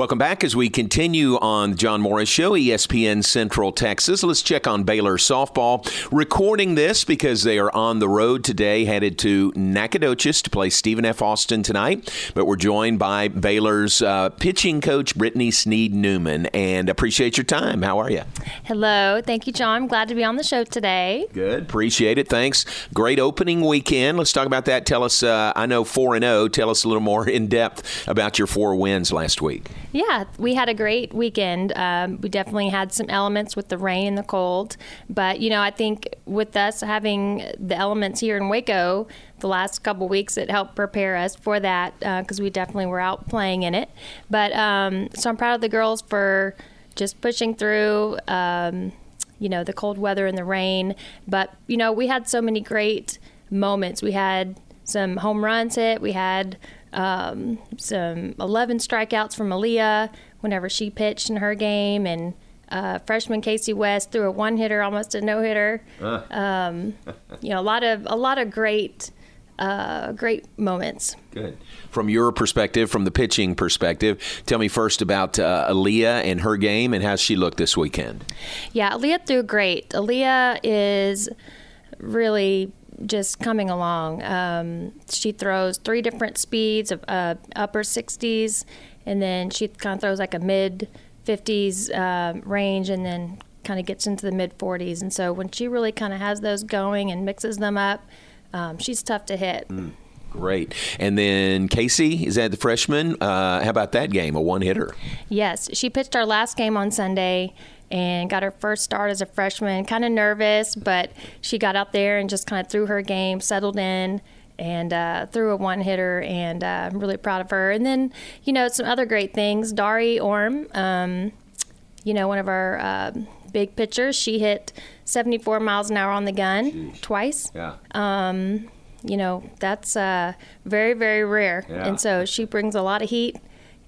Welcome back as we continue on the John Morris Show, ESPN Central Texas. Let's check on Baylor softball. Recording this because they are on the road today, headed to Nacogdoches to play Stephen F. Austin tonight. But we're joined by Baylor's uh, pitching coach, Britni Sneed Newman, and appreciate your time. How are you? Hello. Thank you, John. I'm glad to be on the show today. Good. Appreciate it. Thanks. Great opening weekend. Let's talk about that. Tell us, uh, I know 4 and 0. Tell us a little more in depth about your four wins last week. Yeah, we had a great weekend. Um, we definitely had some elements with the rain and the cold, but you know, I think with us having the elements here in Waco the last couple weeks, it helped prepare us for that because uh, we definitely were out playing in it. But um, so I'm proud of the girls for just pushing through. Um, you know, the cold weather and the rain, but you know, we had so many great moments. We had some home runs hit. We had um, some 11 strikeouts from Aliyah whenever she pitched in her game, and uh, freshman Casey West threw a one hitter, almost a no hitter. Uh. Um, you know, a lot of a lot of great. Uh, great moments. Good. From your perspective, from the pitching perspective, tell me first about uh, Aliyah and her game and how she looked this weekend. Yeah, Aliyah threw great. Aliyah is really just coming along. Um, she throws three different speeds of uh, upper 60s, and then she kind of throws like a mid 50s uh, range, and then kind of gets into the mid 40s. And so when she really kind of has those going and mixes them up, um, she's tough to hit. Mm, great. And then Casey, is that the freshman? Uh, how about that game, a one hitter? Yes, she pitched our last game on Sunday and got her first start as a freshman. Kind of nervous, but she got out there and just kind of threw her game, settled in, and uh, threw a one hitter. And uh, I'm really proud of her. And then, you know, some other great things. Dari Orme, um, you know, one of our uh, big pitchers, she hit 74 miles an hour on the gun Jeez. twice. Yeah. Um, you know, that's uh, very, very rare. Yeah. And so she brings a lot of heat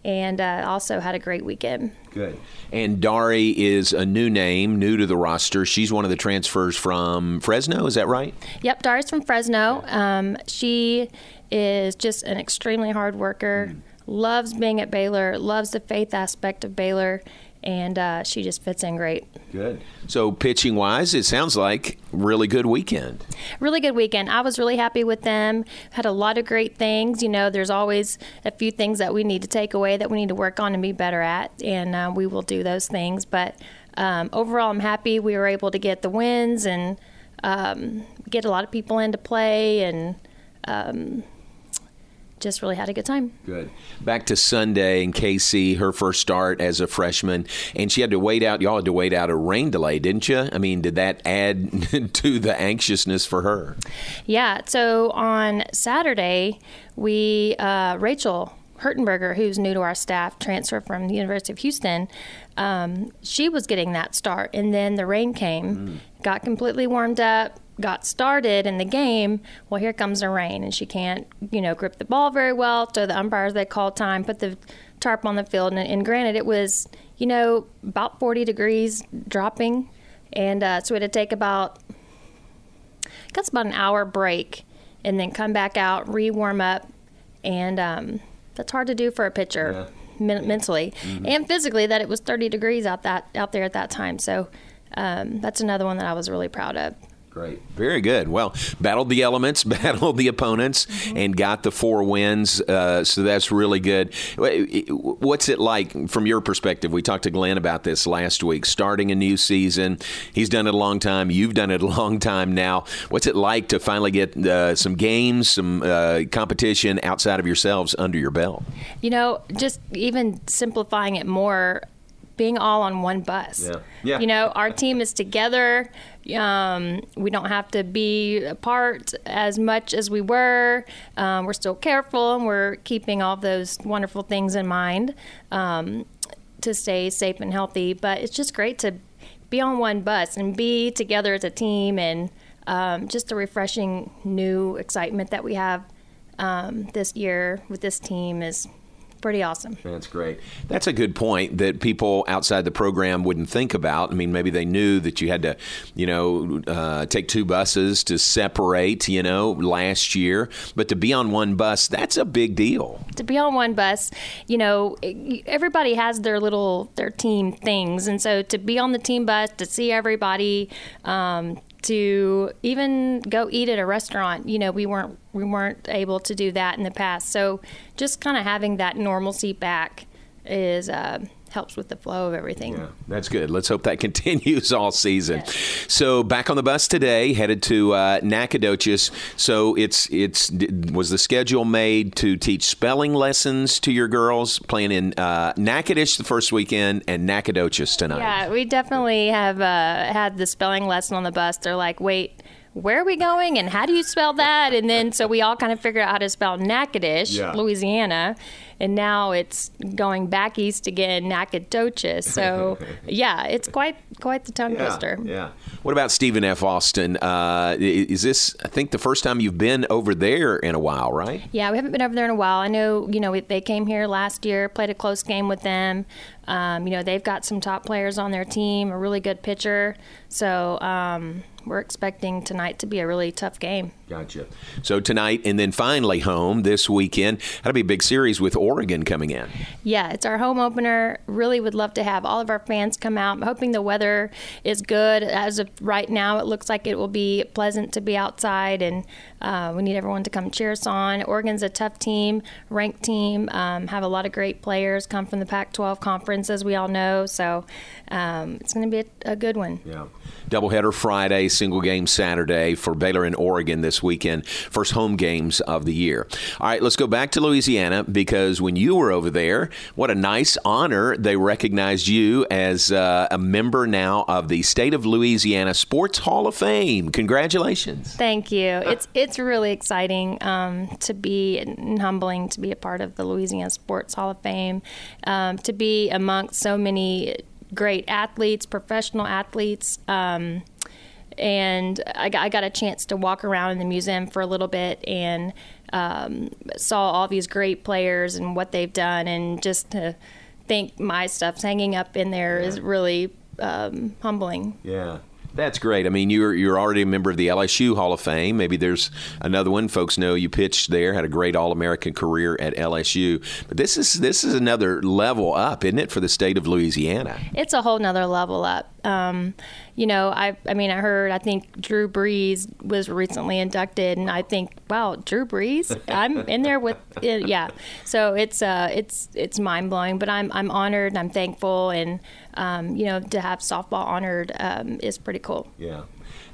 and uh, also had a great weekend. Good. And Dari is a new name, new to the roster. She's one of the transfers from Fresno. Is that right? Yep, Dari's from Fresno. Um, she is just an extremely hard worker. Mm. Loves being at Baylor. Loves the faith aspect of Baylor. And uh, she just fits in great. Good. So, pitching wise, it sounds like really good weekend. Really good weekend. I was really happy with them. Had a lot of great things. You know, there's always a few things that we need to take away that we need to work on and be better at, and uh, we will do those things. But um, overall, I'm happy we were able to get the wins and um, get a lot of people into play and. Um, just really had a good time. Good. Back to Sunday and Casey, her first start as a freshman, and she had to wait out. Y'all had to wait out a rain delay, didn't you? I mean, did that add to the anxiousness for her? Yeah. So on Saturday, we uh, Rachel Hertenberger, who's new to our staff, transferred from the University of Houston. Um, she was getting that start, and then the rain came, mm. got completely warmed up, got started in the game, well, here comes the rain, and she can't, you know, grip the ball very well. So the umpires they called time, put the tarp on the field, and, and granted, it was, you know, about 40 degrees dropping, and uh, so we had to take about, I guess about an hour break, and then come back out, re warm up, and um, that's hard to do for a pitcher. Yeah. Men- mentally mm-hmm. and physically, that it was 30 degrees out that out there at that time. So um, that's another one that I was really proud of. Great. Very good. Well, battled the elements, battled the opponents, mm-hmm. and got the four wins. Uh, so that's really good. What's it like from your perspective? We talked to Glenn about this last week, starting a new season. He's done it a long time. You've done it a long time now. What's it like to finally get uh, some games, some uh, competition outside of yourselves under your belt? You know, just even simplifying it more, being all on one bus. Yeah. yeah. You know, our team is together. Um, we don't have to be apart as much as we were. Um, we're still careful and we're keeping all those wonderful things in mind um, to stay safe and healthy. But it's just great to be on one bus and be together as a team and um, just a refreshing new excitement that we have um, this year with this team is pretty awesome. That's great. That's a good point that people outside the program wouldn't think about. I mean, maybe they knew that you had to, you know, uh, take two buses to separate, you know, last year, but to be on one bus, that's a big deal. To be on one bus, you know, everybody has their little their team things, and so to be on the team bus to see everybody. Um, to even go eat at a restaurant. You know, we weren't we weren't able to do that in the past. So just kind of having that normalcy back is uh, helps with the flow of everything. Yeah, that's good. Let's hope that continues all season. Yes. So back on the bus today, headed to uh, Nacogdoches. So it's it's was the schedule made to teach spelling lessons to your girls playing in uh, Natchitoches the first weekend and Nacogdoches tonight. Yeah, we definitely have uh, had the spelling lesson on the bus. They're like, wait where are we going and how do you spell that? And then so we all kind of figured out how to spell Natchitoches, yeah. Louisiana and now it's going back east again, Nacogdoches. So yeah, it's quite quite the tongue yeah, twister. Yeah. What about Stephen F. Austin? Uh, is this I think the first time you've been over there in a while, right? Yeah, we haven't been over there in a while. I know you know they came here last year, played a close game with them. Um, you know they've got some top players on their team, a really good pitcher. So. Um, we're expecting tonight to be a really tough game. Gotcha. So tonight and then finally home this weekend. That'll be a big series with Oregon coming in. Yeah, it's our home opener. Really would love to have all of our fans come out. I'm hoping the weather is good. As of right now, it looks like it will be pleasant to be outside, and uh, we need everyone to come cheer us on. Oregon's a tough team, ranked team, um, have a lot of great players come from the Pac 12 conference, as we all know. So um, it's going to be a, a good one. Yeah. Doubleheader Friday, single game Saturday for Baylor and Oregon this weekend. First home games of the year. All right, let's go back to Louisiana because when you were over there, what a nice honor. They recognized you as uh, a member now of the State of Louisiana Sports Hall of Fame. Congratulations. Thank you. It's, it's really exciting um, to be and humbling to be a part of the Louisiana Sports Hall of Fame, um, to be amongst so many great athletes, professional athletes. Um, and I got, I got, a chance to walk around in the museum for a little bit and um, saw all these great players and what they've done, and just to think my stuff's hanging up in there yeah. is really um, humbling. Yeah. That's great. I mean, you're you're already a member of the LSU Hall of Fame. Maybe there's another one. Folks know you pitched there, had a great All American career at LSU. But this is this is another level up, isn't it, for the state of Louisiana? It's a whole nother level up. Um, you know, I I mean, I heard I think Drew Brees was recently inducted, and I think, wow, Drew Brees, I'm in there with yeah. So it's uh it's it's mind blowing, but I'm I'm honored and I'm thankful and um, you know, to have softball honored um, is pretty cool. Yeah.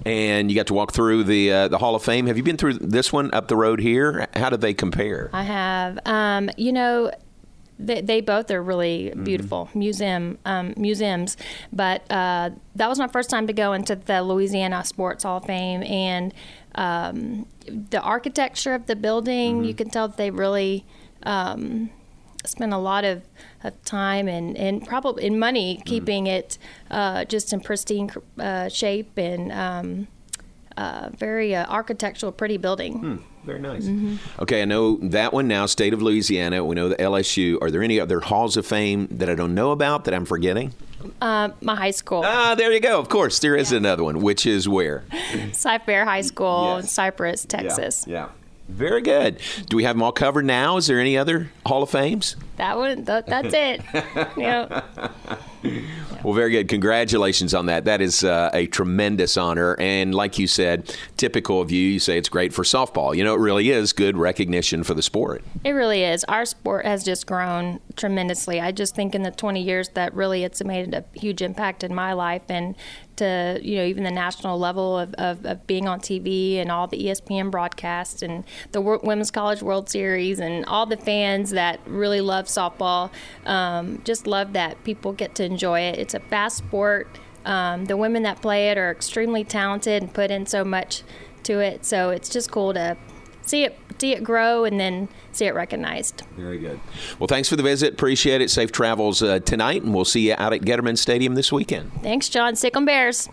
And you got to walk through the uh, the Hall of Fame. Have you been through this one up the road here? How do they compare? I have. Um, you know, they, they, both are really mm-hmm. beautiful mm-hmm. museum um, museums. But uh, that was my first time to go into the Louisiana Sports Hall of Fame, and um, the architecture of the building, mm-hmm. you can tell that they really um, spent a lot of, of time and, and probably in money mm-hmm. keeping it uh, just in pristine uh, shape and um, uh, very uh, architectural, pretty building. Mm, very nice. Mm-hmm. Okay, I know that one now, state of Louisiana. We know the LSU. Are there any other halls of fame that I don't know about that I'm forgetting? Uh, my high school. Ah, there you go. Of course, there is yeah. another one, which is where? Cy-Fair High School yes. in Cypress, Texas. yeah. yeah. Very good. Do we have them all covered now? Is there any other Hall of Fames? That one, th- that's it. yep. Well, very good. Congratulations on that. That is uh, a tremendous honor. And like you said, typical of you, you say it's great for softball. You know, it really is good recognition for the sport. It really is. Our sport has just grown tremendously. I just think in the 20 years that really it's made a huge impact in my life and to, you know, even the national level of, of, of being on TV and all the ESPN broadcasts and the Women's College World Series and all the fans that really love softball. Um, just love that people get to enjoy it. It's a fast sport. Um, the women that play it are extremely talented and put in so much to it. So it's just cool to see it see it grow and then see it recognized. Very good. Well, thanks for the visit. Appreciate it. Safe travels uh, tonight, and we'll see you out at Getterman Stadium this weekend. Thanks, John. Sick on Bears.